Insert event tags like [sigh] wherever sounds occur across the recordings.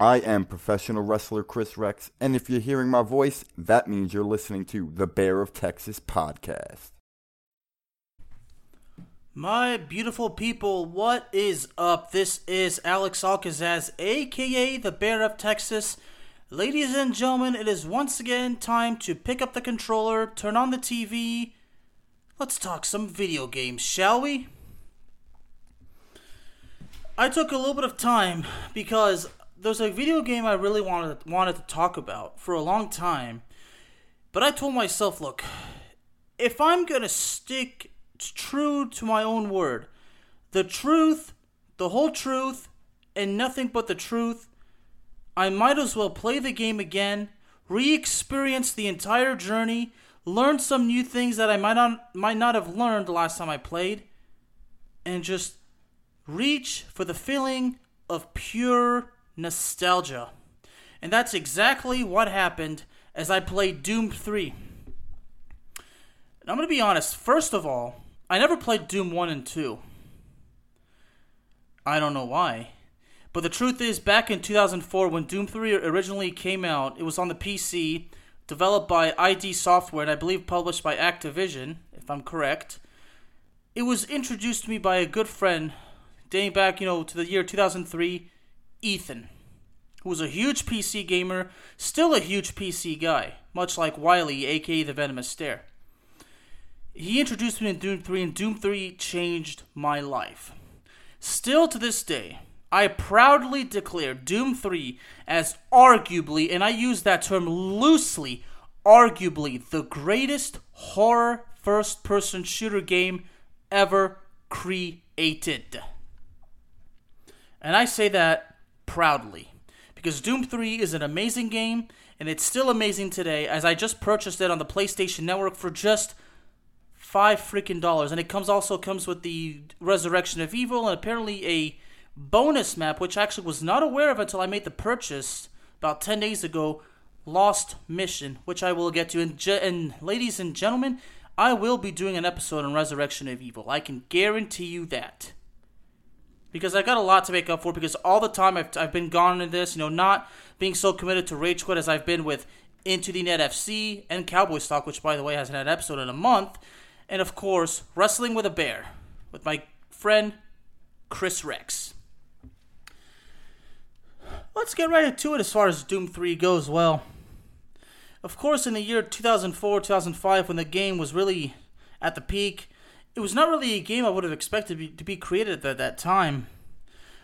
I am professional wrestler Chris Rex, and if you're hearing my voice, that means you're listening to the Bear of Texas podcast. My beautiful people, what is up? This is Alex Alcazaz, aka the Bear of Texas. Ladies and gentlemen, it is once again time to pick up the controller, turn on the TV. Let's talk some video games, shall we? I took a little bit of time because there's a video game I really wanted wanted to talk about for a long time. But I told myself, look, if I'm to stick true to my own word, the truth, the whole truth, and nothing but the truth, I might as well play the game again, re-experience the entire journey, learn some new things that I might not might not have learned the last time I played, and just reach for the feeling of pure nostalgia. And that's exactly what happened as I played Doom 3. And I'm going to be honest, first of all, I never played Doom 1 and 2. I don't know why. But the truth is, back in 2004, when Doom 3 originally came out, it was on the PC, developed by ID Software, and I believe published by Activision, if I'm correct. It was introduced to me by a good friend, dating back, you know, to the year 2003, Ethan, who was a huge PC gamer, still a huge PC guy, much like Wily, aka the Venomous Stare. He introduced me to Doom 3, and Doom 3 changed my life. Still to this day, I proudly declare Doom 3 as arguably, and I use that term loosely, arguably the greatest horror first person shooter game ever created. And I say that proudly. Because Doom 3 is an amazing game, and it's still amazing today, as I just purchased it on the PlayStation Network for just five freaking dollars. And it comes also comes with the Resurrection of Evil and apparently a bonus map, which I actually was not aware of until I made the purchase about 10 days ago. Lost Mission, which I will get to. And, ge- and ladies and gentlemen, I will be doing an episode on Resurrection of Evil. I can guarantee you that because I've got a lot to make up for because all the time I've, I've been gone in this, you know, not being so committed to Rage Quit as I've been with Into the Net FC and Cowboy Stock, which by the way hasn't had an episode in a month, and of course Wrestling with a Bear with my friend Chris Rex. Let's get right into it as far as Doom 3 goes. Well, of course, in the year 2004 2005, when the game was really at the peak, it was not really a game I would have expected to be, created at that time.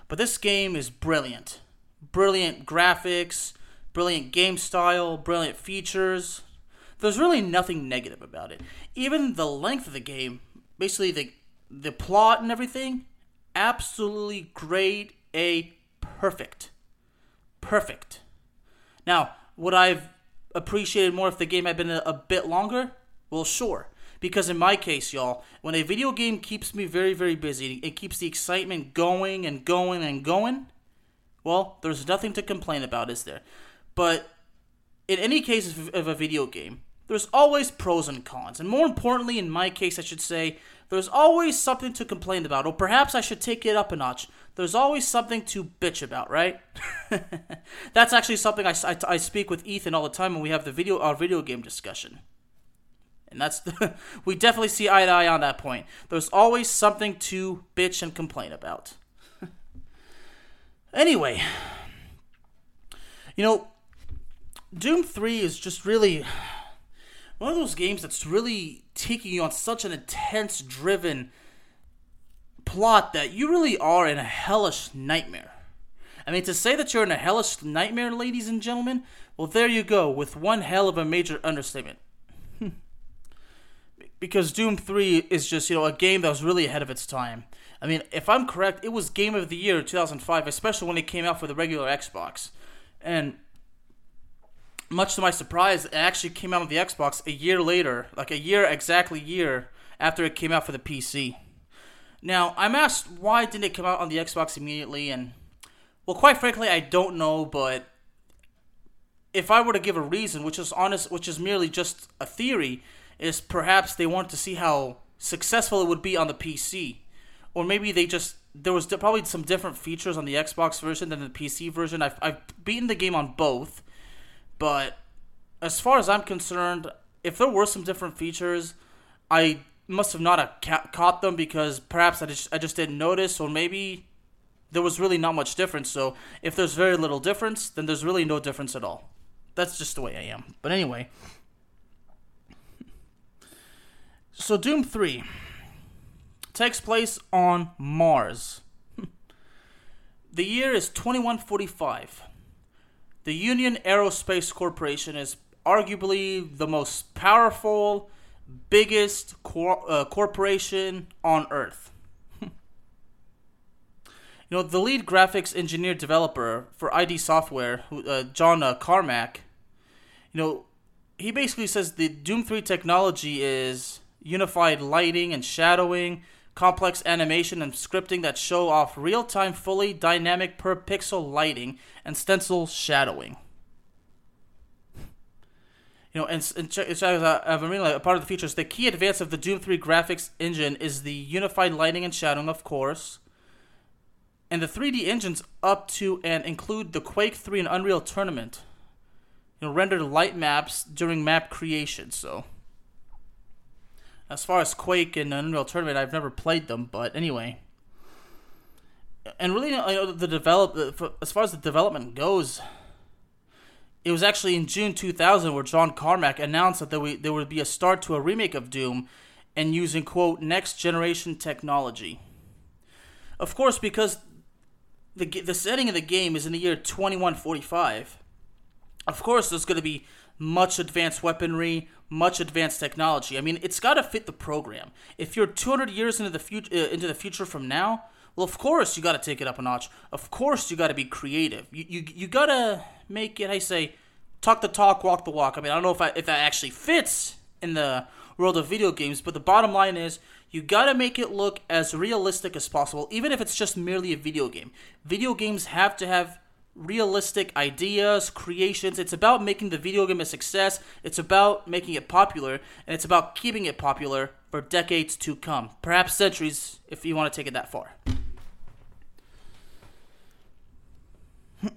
But this game is brilliant. Brilliant graphics, brilliant game style, brilliant features. There's really nothing negative about it. Even the length of the game, basically the the plot and everything, absolutely grade A perfect. Perfect. Now, would I've appreciated more if the game had been a, a bit longer? Well, sure. Because in my case, y'all, when a video game keeps me very, very busy, it keeps the excitement going and going and going, well, there's nothing to complain about, is there? But in any case of a video game, there's always pros and cons. And more importantly, in my case, I should say, there's always something to complain about. Or perhaps I should take it up a notch. There's always something to bitch about, right? [laughs] That's actually something I, I, I, speak with Ethan all the time when we have the video our video game discussion. And that's the, [laughs] we definitely see eye to eye on that point. There's always something to bitch and complain about. [laughs] Anyway, you know, Doom 3 is just really one of those games that's really taking you on such an intense driven plot that you really are in a hellish nightmare. I mean, to say that you're in a hellish nightmare, ladies and gentlemen, well, there you go, with one hell of a major understatement. Because Doom 3 is just, you know, a game that was really ahead of its time. I mean, if I'm correct, it was Game of the Year 2005, especially when it came out for the regular Xbox. And much to my surprise, it actually came out on the Xbox a year later, like a year exactly year after it came out for the PC. Now, I'm asked why didn't it come out on the Xbox immediately, and well, quite frankly, I don't know. But if I were to give a reason, which is honest, which is merely just a theory, is perhaps they wanted to see how successful it would be on the PC, or maybe they just there was probably some different features on the Xbox version than the PC version. I've I've beaten the game on both but as far as I'm concerned, if there were some different features, I must have not ca- caught them because perhaps I just I just didn't notice, or maybe there was really not much difference. So if there's very little difference, then there's really no difference at all. That's just the way I am. But anyway, so Doom Three takes place on Mars. [laughs] the year is 2145. The Union Aerospace Corporation is arguably the most powerful, biggest cor- uh, corporation on Earth. [laughs] you know, the lead graphics engineer developer for ID Software, uh, John uh, Carmack, you know, he basically says the Doom 3 technology is unified lighting and shadowing, complex animation and scripting that show off real-time fully dynamic per pixel lighting and stencil shadowing. You know, and, and check, check out, uh, a part of the features. The key advance of the Doom 3 graphics engine is the unified lighting and shadowing, of course. And the 3D engines up to and include the Quake 3 and Unreal Tournament. You know, render light maps during map creation, so as far as Quake and Unreal Tournament, I've never played them, but anyway. And really, you know, the develop as far as the development goes, it was actually in June 2000 where John Carmack announced that there would, there would be a start to a remake of Doom and using quote next generation technology. Of course, because the the setting of the game is in the year 2145. Of course, there's going to be much advanced weaponry, much advanced technology. I mean, it's got to fit the program. If you're 200 years into the future, uh, into the future from now, well, of course you got to take it up a notch. Of course you got to be creative. You you, you got to make it. I say, talk the talk, walk the walk. I mean, I don't know if I, if that actually fits in the world of video games, but the bottom line is you got to make it look as realistic as possible, even if it's just merely a video game. Video games have to have realistic ideas, creations. It's about making the video game a success. It's about making it popular, and it's about keeping it popular for decades to come, perhaps centuries if you want to take it that far. [clears throat]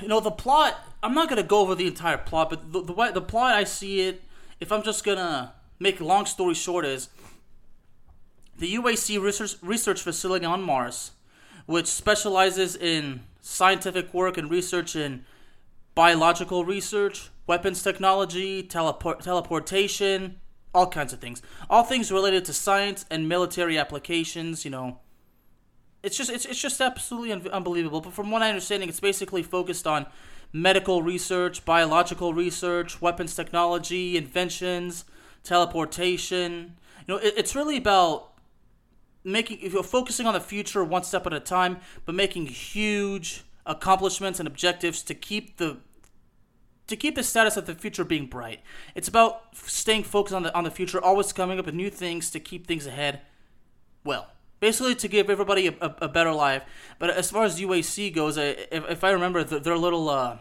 you know the plot. I'm not gonna go over the entire plot, but the, the way the plot I see it, if I'm just gonna make a long story short, is the UAC research research facility on Mars which specializes in scientific work and research in biological research, weapons technology, teleport- teleportation, all kinds of things. All things related to science and military applications, you know. It's just it's, it's just absolutely un- unbelievable. But from what I understanding, it's basically focused on medical research, biological research, weapons technology, inventions, teleportation. You know, it, it's really about making if you're focusing on the future one step at a time, but making huge accomplishments and objectives to keep the to keep the status of the future being bright. It's about staying focused on the on the future, always coming up with new things to keep things ahead. Well, basically to give everybody a, a, a better life. But as far as UAC goes, I, if, if I remember, their little uh,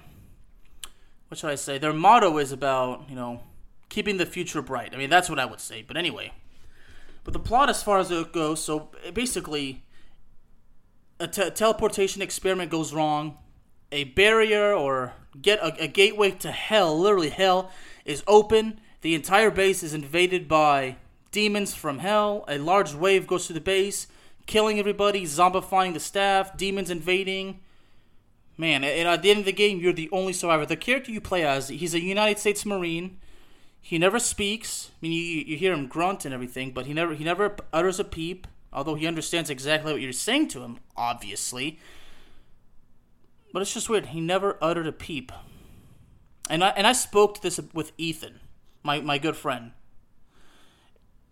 what should I say? Their motto is about you know keeping the future bright. I mean that's what I would say. But anyway. But the plot, as far as it goes, so basically, a te- teleportation experiment goes wrong. A barrier or get a, a gateway to hell, literally hell, is open. The entire base is invaded by demons from hell. A large wave goes through the base, killing everybody, zombifying the staff, demons invading. Man, and at the end of the game, you're the only survivor. The character you play as, he's a United States Marine. He never speaks. I mean, you, you hear him grunt and everything, but he never he never utters a peep. Although he understands exactly what you're saying to him, obviously. But it's just weird. He never uttered a peep. And I and I spoke to this with Ethan, my my good friend.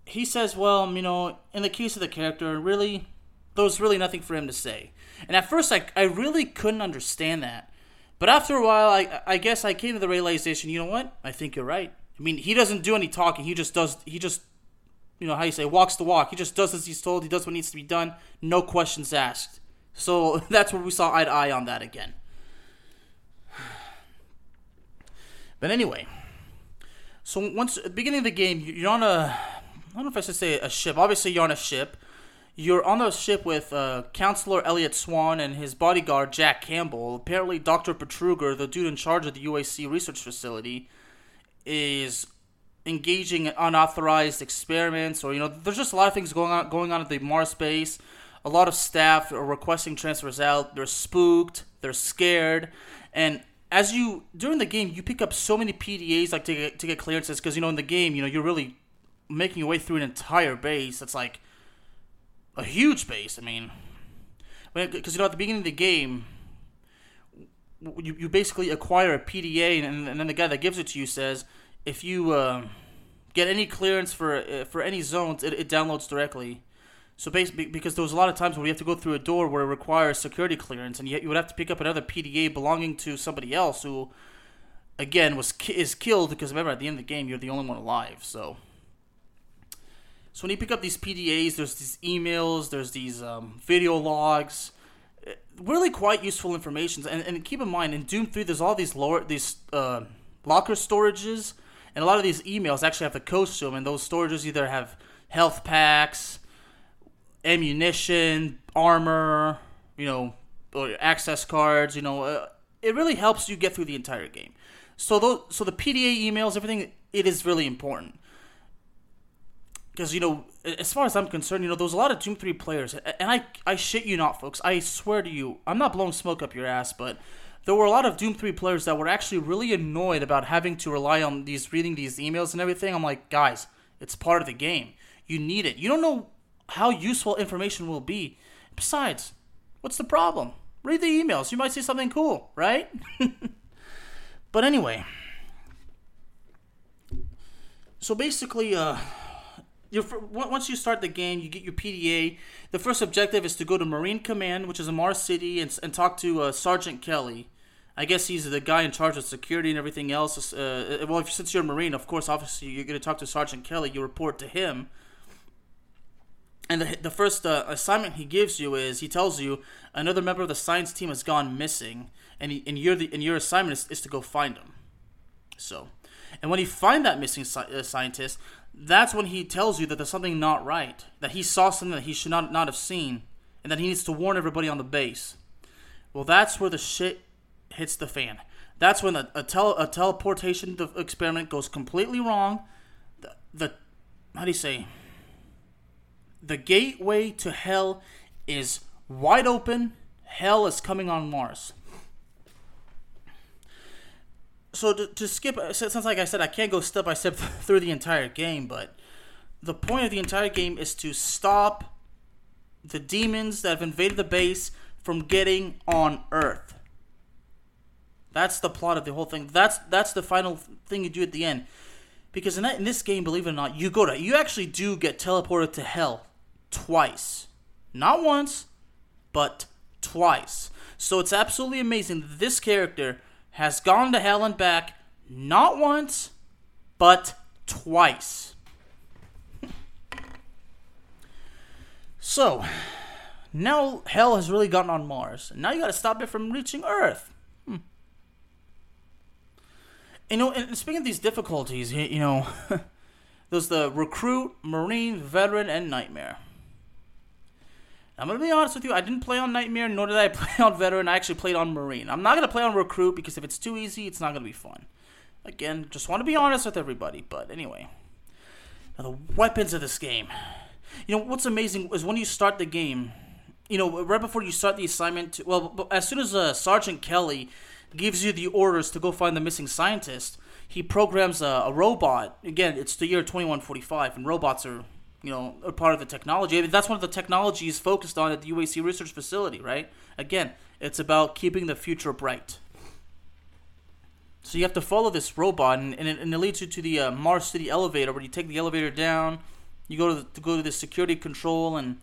He says, "Well, you know, in the case of the character, really, there was really nothing for him to say." And at first, I I really couldn't understand that. But after a while, I I guess I came to the realization. You know what? I think you're right. I mean, he doesn't do any talking. He just does. He just, you know, how you say, walks the walk. He just does as he's told. He does what needs to be done. No questions asked. So [laughs] that's where we saw eye to eye on that again. [sighs] But anyway, so once beginning of the game, you're on a, I don't know if I should say a ship. Obviously, you're on a ship. You're on the ship with uh, Counselor Elliot Swann and his bodyguard Jack Campbell. Apparently, Dr. Betruger, the dude in charge of the UAC research facility, is engaging in unauthorized experiments, or you know, there's just a lot of things going on going on at the Mars base. A lot of staff are requesting transfers out. They're spooked. They're scared, and as you during the game, you pick up so many PDAs like to get to get clearances because you know in the game, you know, you're really making your way through an entire base. That's like a huge base. I mean, because you know at the beginning of the game, you, you basically acquire a PDA, and, and then the guy that gives it to you says if you uh, get any clearance for uh, for any zones, it, it downloads directly. So basically, because there was a lot of times where you have to go through a door where it requires security clearance, and yet you would have to pick up another PDA belonging to somebody else who, again, was is killed because remember at the end of the game you're the only one alive. So, so when you pick up these PDAs, there's these emails, there's these um, video logs, really quite useful information. And, and keep in mind, in Doom Three, there's all these lower these uh, locker storages, and a lot of these emails actually have the codes to them, and those storages either have health packs ammunition, armor, you know, or access cards. You know, uh, it really helps you get through the entire game. So those, so the PDA emails, everything, it is really important. Because you know, as far as I'm concerned, you know, there was a lot of Doom Three players, and I, I shit you not, folks. I swear to you, I'm not blowing smoke up your ass, but there were a lot of Doom 3 players that were actually really annoyed about having to rely on these reading these emails and everything. I'm like, guys, it's part of the game. You need it. You don't know how useful information will be. Besides, what's the problem? Read the emails. You might see something cool, right? [laughs] but anyway, so basically, uh, once you start the game, you get your PDA. The first objective is to go to Marine Command, which is in Mars City, and, and talk to uh, Sergeant Kelly. I guess he's the guy in charge of security and everything else. Uh, well, if, since you're a Marine, of course, obviously you're going to talk to Sergeant Kelly. You report to him and the, the first uh, assignment he gives you is he tells you another member of the science team has gone missing, and, he, and, your, and your assignment is, is to go find him. So, and when you find that missing uh, scientist, that's when he tells you that there's something not right, that he saw something that he should not, not have seen, and that he needs to warn everybody on the base. Well, that's where the shit hits the fan. That's when a, a, tele, a teleportation experiment goes completely wrong. The, the how do you say? the gateway to hell is wide open. Hell is coming on Mars. So to, to skip, uh, since like I said, I can't go step by step [laughs] through the entire game, but the point of the entire game is to stop the demons that have invaded the base from getting on Earth. That's the plot of the whole thing. That's that's the final thing you do at the end. Because in, that, in this game, believe it or not, you go to you actually do get teleported to hell twice. Not once, but twice. So it's absolutely amazing this character has gone to hell and back not once, but twice. so, now hell has really gotten on Mars. and Now you gotta stop it from reaching Earth. Hmm. You know, and speaking of these difficulties, you know, [laughs] there's the recruit, marine, veteran, and nightmare. I'm gonna be honest with you. I didn't play on Nightmare, nor did I [laughs] play on Veteran. I actually played on Marine. I'm not gonna play on Recruit because if it's too easy, it's not gonna be fun. Again, just want to be honest with everybody. But anyway, now the weapons of this game. You know what's amazing is when you start the game, you know right before you start the assignment. Well, as soon as uh, Sergeant Kelly gives you the orders to go find the missing scientist, he programs a, a robot. Again, it's the year 2145, and robots are you know, a part of the technology. I mean, that's one of the technologies focused on at the UAC research facility, right? Again, it's about keeping the future bright. So you have to follow this robot, and, and, it, and it leads you to the uh, Mars City elevator, where you take the elevator down. You go to, the, to go to the security control, and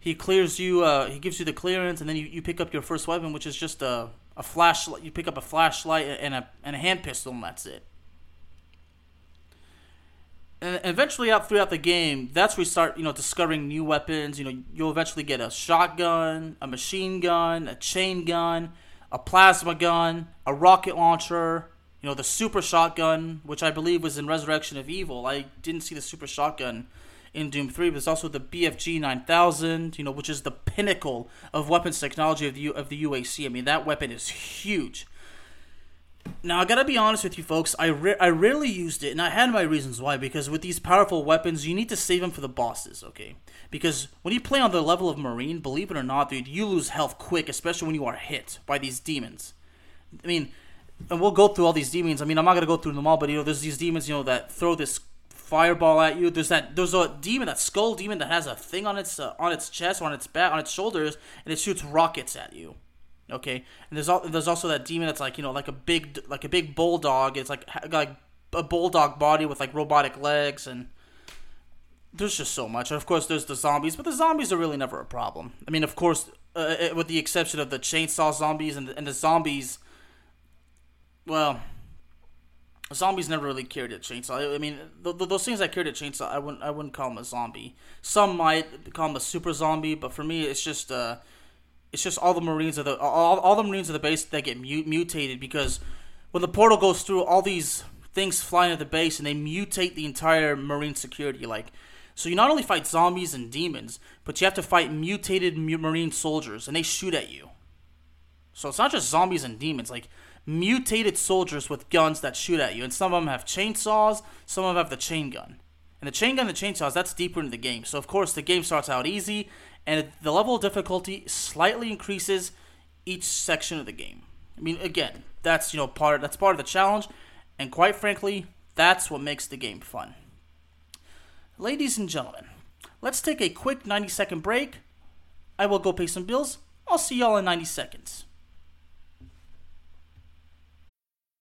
he clears you. Uh, he gives you the clearance, and then you, you pick up your first weapon, which is just a a flashlight. You pick up a flashlight and a and a hand pistol, and that's it and eventually out throughout the game, that's where you start, you know, discovering new weapons. You know, you'll eventually get a shotgun, a machine gun, a chain gun, a plasma gun, a rocket launcher. You know, the super shotgun, which I believe was in Resurrection of Evil. I didn't see the super shotgun in Doom 3, but it's also the BFG 9000, you know, which is the pinnacle of weapons technology of the, of the UAC. I mean, that weapon is huge. Now I gotta be honest with you, folks. I I rarely used it, and I had my reasons why. Because with these powerful weapons, you need to save them for the bosses, okay? Because when you play on the level of Marine, believe it or not, dude, you lose health quick, especially when you are hit by these demons. I mean, and we'll go through all these demons. I mean, I'm not gonna go through them all, but you know, there's these demons, you know, that throw this fireball at you. There's that there's a demon, that skull demon that has a thing on its uh, on its chest, on its back, on its shoulders, and it shoots rockets at you. Okay, and there's al- there's also that demon that's like you know like a big like a big bulldog. It's like like a bulldog body with like robotic legs and there's just so much. And of course, there's the zombies, but the zombies are really never a problem. I mean, of course, uh, uh with the exception of the chainsaw zombies and the, and the zombies. Well, zombies never really carried a chainsaw. I mean, th- th- those things that carried a chainsaw, I wouldn't I wouldn't call them a zombie. Some might call them a super zombie, but for me, it's just uh it's just all the Marines of the all, all the Marines of the base that get mutated because when the portal goes through, all these things fly into the base and they mutate the entire Marine security. Like, so you not only fight zombies and demons, but you have to fight mutated Marine soldiers, and they shoot at you. So it's not just zombies and demons, like mutated soldiers with guns that shoot at you, and some of them have chainsaws, some of them have the chain gun. And the chain gun and the chainsaws, that's deeper into the game. So of course the game starts out easy, and the level of difficulty slightly increases each section of the game. I mean, again, that's you know part that's part of the challenge, and quite frankly, that's what makes the game fun. Ladies and gentlemen, let's take a quick 90 second break. I will go pay some bills. I'll see y'all in 90 seconds.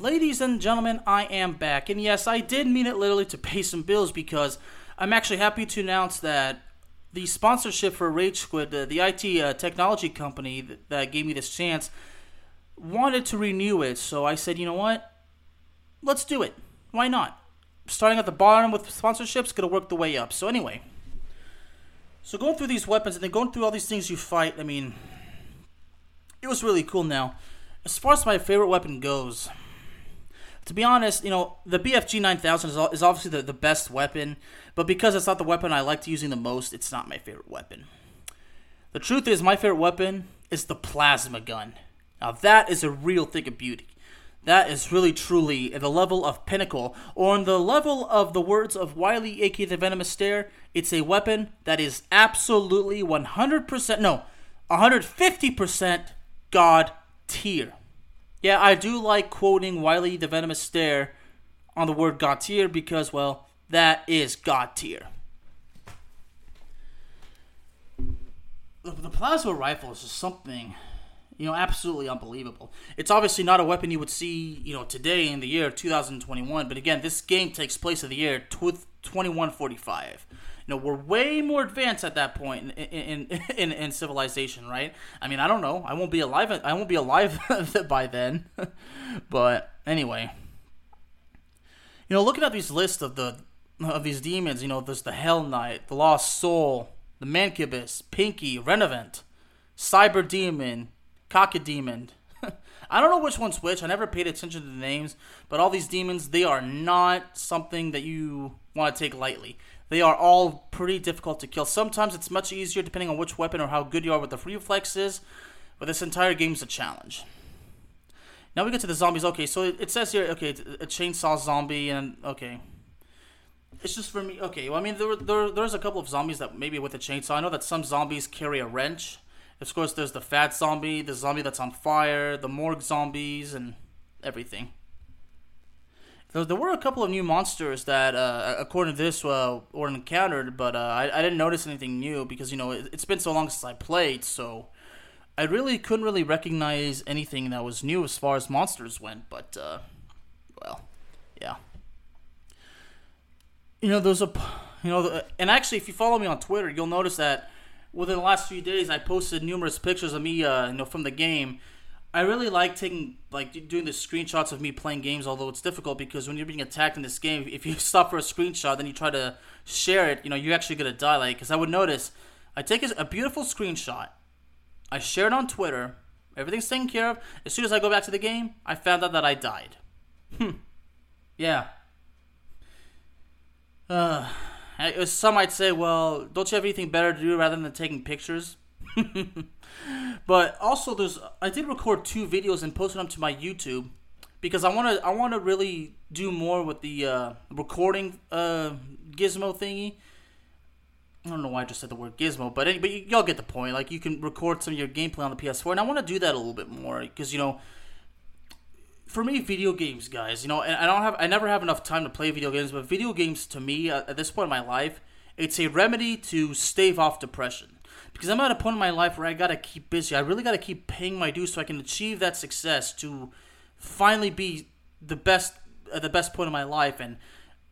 Ladies and gentlemen, I am back. And yes, I did mean it literally to pay some bills because I'm actually happy to announce that the sponsorship for Rage Quit, the IT uh, technology company that, that gave me this chance, wanted to renew it. So I said, you know what? Let's do it. Why not? Starting at the bottom with sponsorships, gonna work the way up. So anyway, so going through these weapons and then going through all these things you fight, I mean, it was really cool. Now, as far as my favorite weapon goes, to be honest, you know, the BFG 9000 is, is obviously the, the best weapon, but because it's not the weapon I liked using the most, it's not my favorite weapon. The truth is, my favorite weapon is the plasma gun. Now, that is a real thing of beauty. That is really truly at the level of pinnacle, or on the level of the words of Wily, aka the Venomous Stare, it's a weapon that is absolutely 100%, no, 150% God tier. Yeah, I do like quoting Wily the Venomous Stare on the word God tier because, well, that is god tier. The, the plasma rifle is just something, you know, absolutely unbelievable. It's obviously not a weapon you would see, you know, today in the year 2021. But again, this game takes place in the year 2145 know, we're way more advanced at that point in in, in, in civilization, right? I mean, I don't know. I won't be alive. I won't be alive [laughs] by then. [laughs] but anyway, you know, looking at these lists of the of these demons, you know, there's the Hell Knight, the Lost Soul, the Mancubus, Pinky, Renavent, Cyber Demon, Cacodemon. [laughs] I don't know which one's which. I never paid attention to the names, but all these demons, they are not something that you want to take lightly. They are all pretty difficult to kill. Sometimes it's much easier depending on which weapon or how good you are with the reflexes, but this entire game's a challenge. Now we get to the zombies. Okay, so it, says here, okay, a chainsaw zombie, and okay. It's just for me. Okay, well, I mean, there, there, there's a couple of zombies that maybe with a chainsaw. I know that some zombies carry a wrench. Of course, there's the fat zombie, the zombie that's on fire, the morgue zombies, and everything. There, there were a couple of new monsters that, uh, according to this, uh, were encountered, but uh, I, I didn't notice anything new because, you know, it, it's been so long since I played, so I really couldn't really recognize anything that was new as far as monsters went, but, uh, well, yeah. You know, there's a, you know, and actually, if you follow me on Twitter, you'll notice that within the last few days, I posted numerous pictures of me, uh, you know, from the game I really like taking like doing the screenshots of me playing games, although it's difficult because when you're being attacked in this game, if you [laughs] stop for a screenshot, then you try to share it, you know, you're actually gonna die. Like, because I would notice, I take a beautiful screenshot, I share it on Twitter, everything's taken care of. As soon as I go back to the game, I found out that I died. Hmm. Yeah. Uh, some might say, well, don't you have anything better to do rather than taking pictures? [laughs] but also, there's I did record two videos and posted them to my YouTube because I want to I want to really do more with the uh, recording uh, gizmo thingy. I don't know why I just said the word gizmo, but but y'all get the point. Like you can record some of your gameplay on the PS4, and I want to do that a little bit more because you know, for me, video games, guys, you know, and I don't have I never have enough time to play video games, but video games to me at this point in my life, it's a remedy to stave off depression because I'm at a point in my life where I gotta keep busy. I really gotta keep paying my dues so I can achieve that success to finally be the best at the best point of my life. And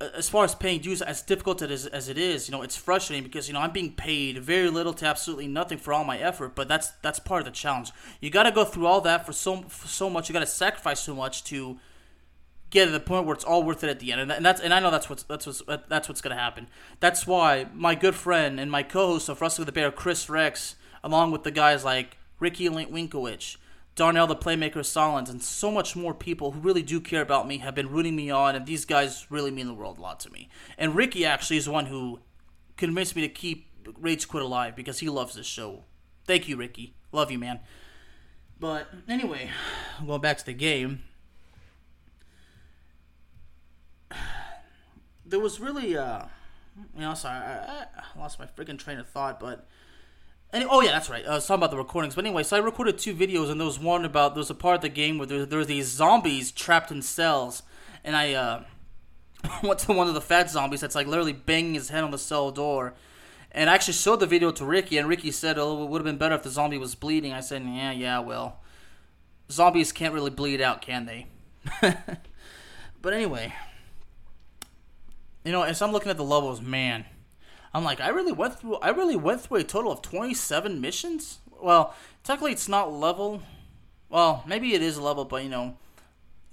uh, as far as paying dues, as difficult as, as it is, you know, it's frustrating because you know I'm being paid very little to absolutely nothing for all my effort. But that's that's part of the challenge. You got to go through all that for so for so much. You got to sacrifice so much to get to the point where it's all worth it at the end. And, that's and I know that's what's that's what's that's what's gonna happen. That's why my good friend and my co-host of Wrestling the Bear, Chris Rex, along with the guys like Ricky Winkowicz, Darnell the Playmaker Solins, and so much more people who really do care about me have been rooting me on, and these guys really mean the world a lot to me. And Ricky actually is the one who convinced me to keep Rage Quit alive because he loves this show. Thank you, Ricky. Love you, man. But anyway, I'm [sighs] going back to the game. There was really, uh, you know, sorry, I, I lost my freaking train of thought, but. And, oh yeah, that's right. I was talking about the recordings, but anyway, so I recorded two videos, and there was one about there was a part of the game where there, there were these zombies trapped in cells, and I uh, [laughs] went to one of the fat zombies that's like literally banging his head on the cell door, and I actually showed the video to Ricky, and Ricky said, "Oh, it would have been better if the zombie was bleeding." I said, "Yeah, yeah, well, zombies can't really bleed out, can they?" [laughs] but anyway, you know, as I'm looking at the levels, man, I'm like, I really went through, I really went through a total of 27 missions. Well, technically, it's not level. Well, maybe it is a level, but you know,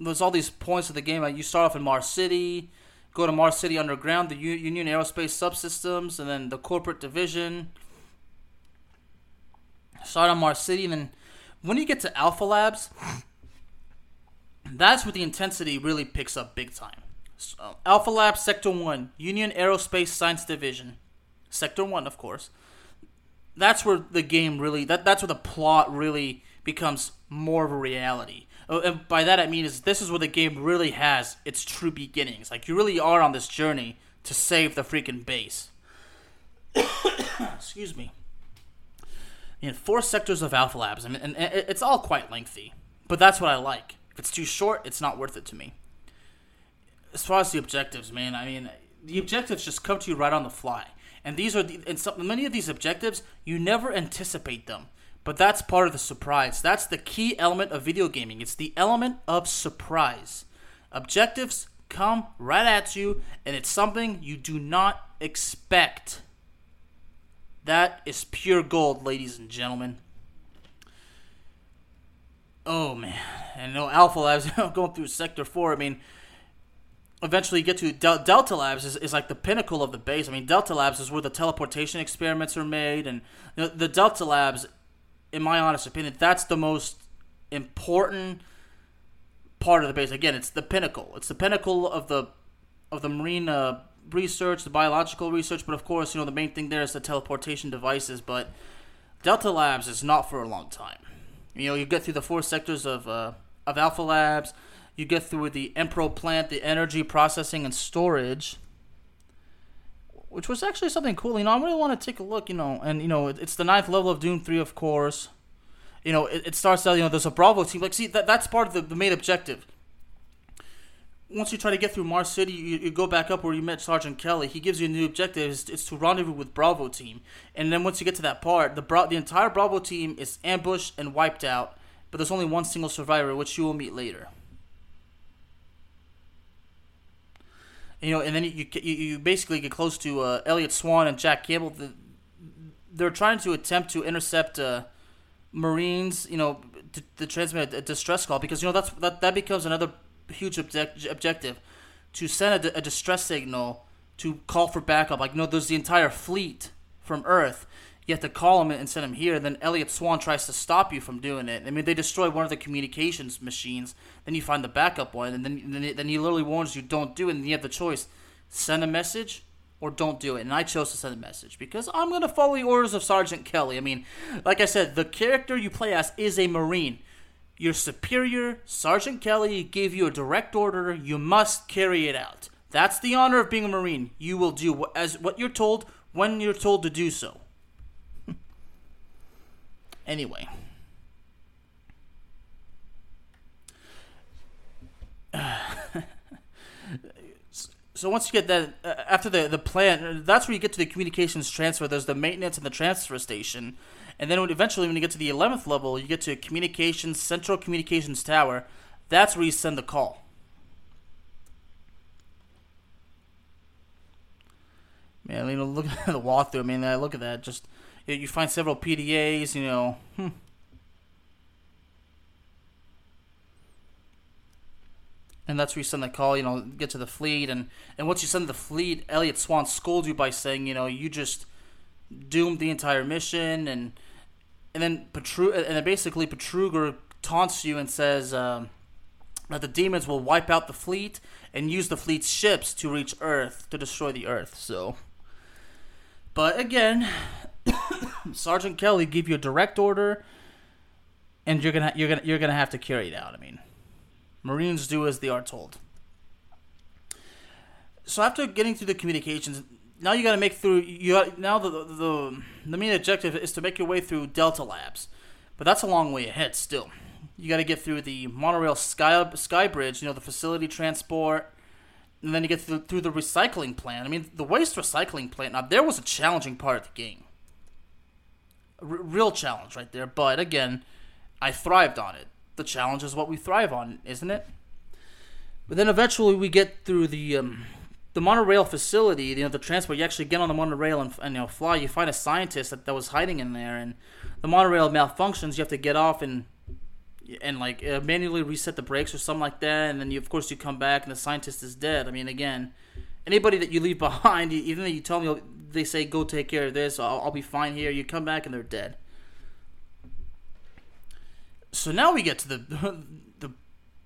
there's all these points of the game. Like you start off in Mars City, go to Mars City Underground, the U- Union Aerospace subsystems, and then the corporate division. Start on Mars City, and then when you get to Alpha Labs, that's where the intensity really picks up big time. So, Alpha Lab Sector 1, Union Aerospace Science Division. Sector 1, of course. That's where the game really, that, that's where the plot really becomes more of a reality. Oh, and by that I mean is this is where the game really has its true beginnings. Like you really are on this journey to save the freaking base. [coughs] Excuse me. In four sectors of Alpha Labs, and, and it's all quite lengthy, but that's what I like. If it's too short, it's not worth it to me as far as the objectives, man, I mean, the objectives just come to you right on the fly. And these are the, and some, many of these objectives you never anticipate them. But that's part of the surprise. That's the key element of video gaming. It's the element of surprise. Objectives come right at you, and it's something you do not expect. That is pure gold, ladies and gentlemen. Oh man, and no Alpha Labs [laughs] going through Sector Four. I mean, eventually you get to Del- Delta Labs is, is like the pinnacle of the base. I mean, Delta Labs is where the teleportation experiments are made, and the Delta Labs in my honest opinion, that's the most important part of the base. Again, it's the pinnacle. It's the pinnacle of the of the marine uh, research, the biological research, but of course, you know the main thing there is the teleportation devices. But Delta Labs is not for a long time. You know, you get through the four sectors of uh, of Alpha Labs. You get through the EnPro plant, the energy processing and storage, which was actually something cool. You know, I really want to take a look. You know, and you know, it's the ninth level of Doom Three, of course. You know, it, it starts out. You know, there's a Bravo team. Like, see, that that's part of the, the main objective. Once you try to get through Mars City, you, you go back up where you met Sergeant Kelly. He gives you a new objective. It's, it's to rendezvous with Bravo team. And then once you get to that part, the Bra- the entire Bravo team is ambushed and wiped out. But there's only one single survivor, which you will meet later. You know, and then you you, you basically get close to uh, Elliot Swann and Jack Campbell. The, they're trying to attempt to intercept uh, Marines, you know, to, to, transmit a distress call because you know that's that that becomes another huge object, objective to send a, a distress signal to call for backup. Like, you know, there's the entire fleet from Earth you have to call him and send him here. Then Elliot Swann tries to stop you from doing it. I mean, they destroy one of the communications machines. Then you find the backup one, and then then, then he literally warns you, "Don't do it." And you have the choice: send a message or don't do it. And I chose to send a message because I'm gonna follow the orders of Sergeant Kelly. I mean, like I said, the character you play as is a Marine. Your superior, Sergeant Kelly, gave you a direct order. You must carry it out. That's the honor of being a Marine. You will do as what you're told when you're told to do so. Anyway. [laughs] so once you get that uh, after the the plan that's where you get to the communications transfer. There's the maintenance and the transfer station. And then when, eventually when you get to the 11th level you get to communications central communications tower. That's where you send the call. Man you know look [laughs] at the walkthrough. I mean I look at that just you find several PDAs, you know. Hmm. And that's where you send the call, you know, get to the fleet. And, and once you send the fleet, Elliot Swann scolds you by saying, you know, you just doomed the entire mission. And and then Betru- and then basically Betruger taunts you and says um, that the demons will wipe out the fleet and use the fleet's ships to reach Earth, to destroy the Earth. So. But again, [coughs] Sergeant Kelly give you a direct order, and you're gonna you're gonna you're gonna have to carry it out. I mean, Marines do as they are told. So after getting through the communications, now you got to make through you got, now the, the the main objective is to make your way through Delta Labs, but that's a long way ahead still. You got to get through the monorail sky sky bridge, you know, the facility transport, and then you get through, through the recycling plant. I mean, the waste recycling plant. Now there was a challenging part of the game real challenge right there. But again, I thrived on it. The challenge is what we thrive on, isn't it? But then eventually we get through the um, the monorail facility, you know, the transport. You actually get on the monorail and, and you know fly. You find a scientist that, that was hiding in there, and the monorail malfunctions. You have to get off and and like uh, manually reset the brakes or something like that. And then you, of course, you come back and the scientist is dead. I mean, again, anybody that you leave behind, [laughs] even though you tell me oh, they say go take care of this, I'll, I'll be fine here. You come back and they're dead. So now we get to the [laughs] the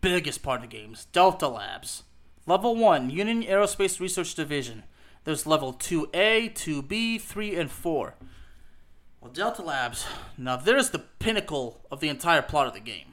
biggest part of the games, Delta Labs. Level 1, Union Aerospace Research Division. There's level 2A, 2B, 3, and 4. Well, Delta Labs, now there's the pinnacle of the entire plot of the game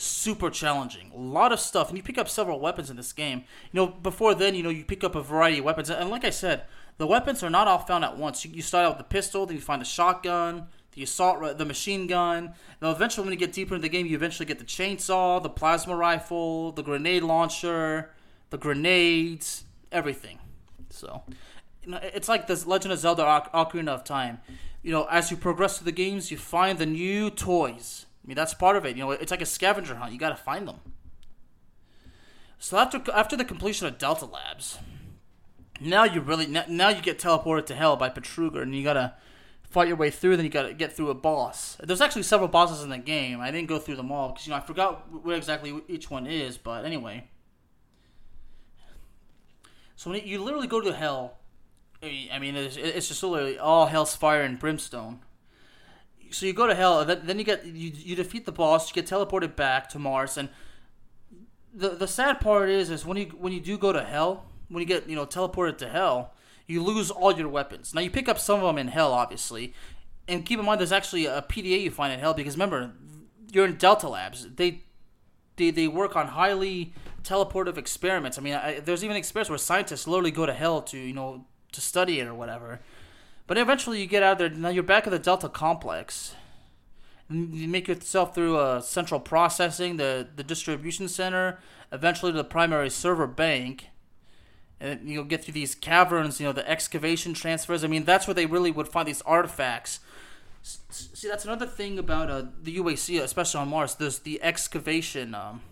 super challenging. A lot of stuff, and you pick up several weapons in this game. You know, before then, you know, you pick up a variety of weapons, and like I said, the weapons are not all found at once. You, start out with the pistol, then you find the shotgun, the assault, the machine gun. Now, eventually, when you get deeper in the game, you eventually get the chainsaw, the plasma rifle, the grenade launcher, the grenades, everything. So, you know, it's like this Legend of Zelda Ocarina of Time. You know, as you progress through the games, you find the new toys. Mean, that's part of it. You know, it's like a scavenger hunt. You got to find them. So after after the completion of Delta Labs, now you really now you get teleported to hell by Betruger, and you gotta fight your way through. Then you gotta get through a boss. There's actually several bosses in the game. I didn't go through them all because you know I forgot what exactly each one is. But anyway, so when you literally go to hell, I mean it's, it's just literally all hell's fire and brimstone. So you go to hell, then, then you get you, you defeat the boss. You get teleported back to Mars, and the the sad part is is when you when you do go to hell, when you get you know teleported to hell, you lose all your weapons. Now you pick up some of them in hell, obviously, and keep in mind there's actually a PDA you find in hell because remember you're in Delta Labs. They they they work on highly teleportive experiments. I mean, I, there's even experiments where scientists literally go to hell to you know to study it or whatever. But eventually you get out there. Now you're back at the Delta complex you make yourself through a central processing, the the distribution center, eventually to the primary server bank, and you'll get through these caverns. You know the excavation transfers. I mean that's where they really would find these artifacts. See, that's another thing about uh, the UAC, especially on Mars. There's the excavation um,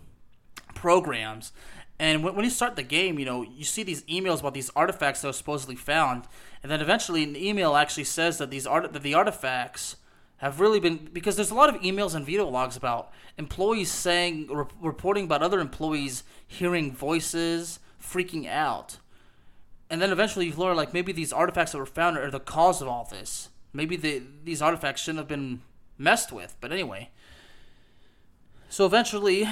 programs, and when, when you start the game, you know you see these emails about these artifacts that are supposedly found, and then eventually an email actually says that these art that the artifacts have really been because there's a lot of emails and video logs about employees saying re- reporting about other employees hearing voices freaking out. And then eventually you learn like maybe these artifacts that were found are the cause of all this. Maybe the, these artifacts shouldn't have been messed with but anyway. So eventually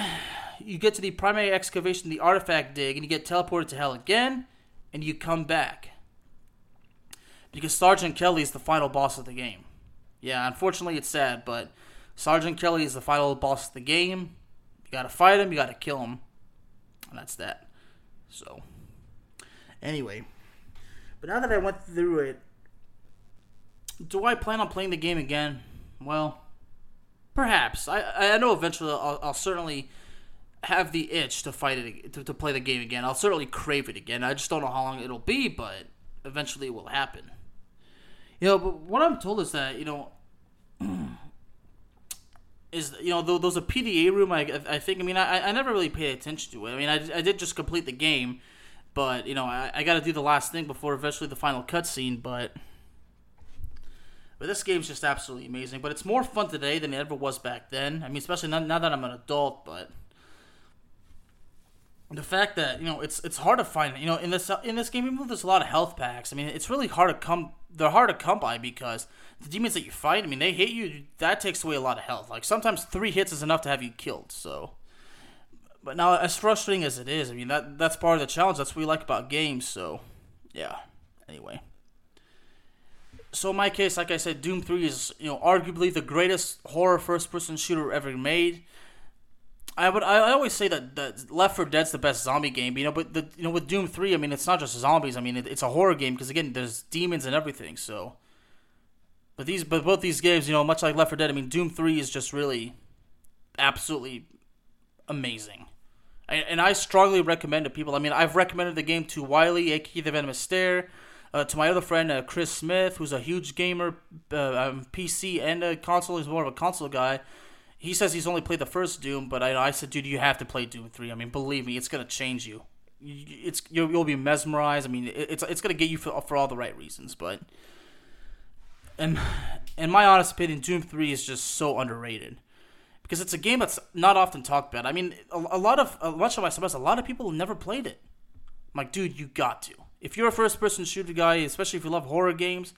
you get to the primary excavation the artifact dig and you get teleported to hell again and you come back because sergeant kelly is the final boss of the game yeah, unfortunately it's sad, but Sergeant Kelly is the final boss of the game. You gotta fight him, you gotta kill him. And that's that. So, anyway. But now that I went through it, do I plan on playing the game again? Well, perhaps. I I know eventually I'll, I'll certainly have the itch to fight it to, to play the game again. I'll certainly crave it again. I just don't know how long it'll be, but eventually it will happen. You know, but what I'm told is that you know [clears throat] is you know those a PDA room. I I think I mean I I never really paid attention to it. I mean I, I did just complete the game, but you know I, I got to do the last thing before eventually the final cutscene. But but this game's just absolutely amazing. But it's more fun today than it ever was back then. I mean especially now, now that I'm an adult, but the fact that you know it's it's hard to find you know in this in this game even though there's a lot of health packs i mean it's really hard to come they're hard to come by because the demons that you fight i mean they hit you that takes away a lot of health. Like sometimes three hits is enough to have you killed so. But now as frustrating as it is i mean that that's part of the challenge. That's what we like about games so yeah. Anyway. So in my case like i said doom 3 is you know arguably the greatest horror first person shooter ever made I would I always say that, that Left 4 Dead's the best zombie game, you know, but the you know with Doom 3, I mean it's not just zombies. I mean it, it's a horror game because again there's demons and everything. So, but these but both these games, you know, much like Left 4 Dead, I mean Doom 3 is just really absolutely amazing. I, and I strongly recommend to people. I mean, I've recommended the game to Wiley, aka the Venomous Stare, uh, to my other friend uh, Chris Smith, who's a huge gamer, uh, um, PC and a console. He's more of a console guy he says he's only played the first Doom, but I, I said, dude, you have to play Doom three. I mean, believe me, it's gonna change you. It's you'll, you'll be mesmerized. I mean, it's it's gonna get you for, for all the right reasons. But, and in my honest opinion, Doom three is just so underrated because it's a game that's not often talked about. I mean, a, a lot of a much of my semester, a lot of people have never played it. I'm like, dude, you got to. If you're a first person shooter guy, especially if you love horror games,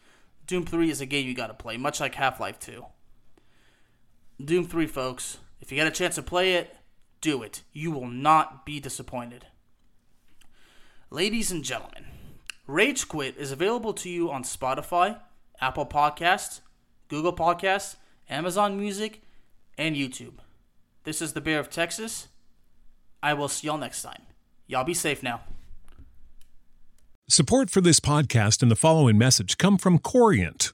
Doom 3 is a game you got to play, much like Half Life 2. Doom 3, folks. If you get a chance to play it, do it. You will not be disappointed. Ladies and gentlemen, Rage Quit is available to you on Spotify, Apple Podcasts, Google Podcasts, Amazon Music, and YouTube. This is the Bear of Texas. I will see y'all next time. Y'all be safe now. Support for this podcast and the following message come from Corient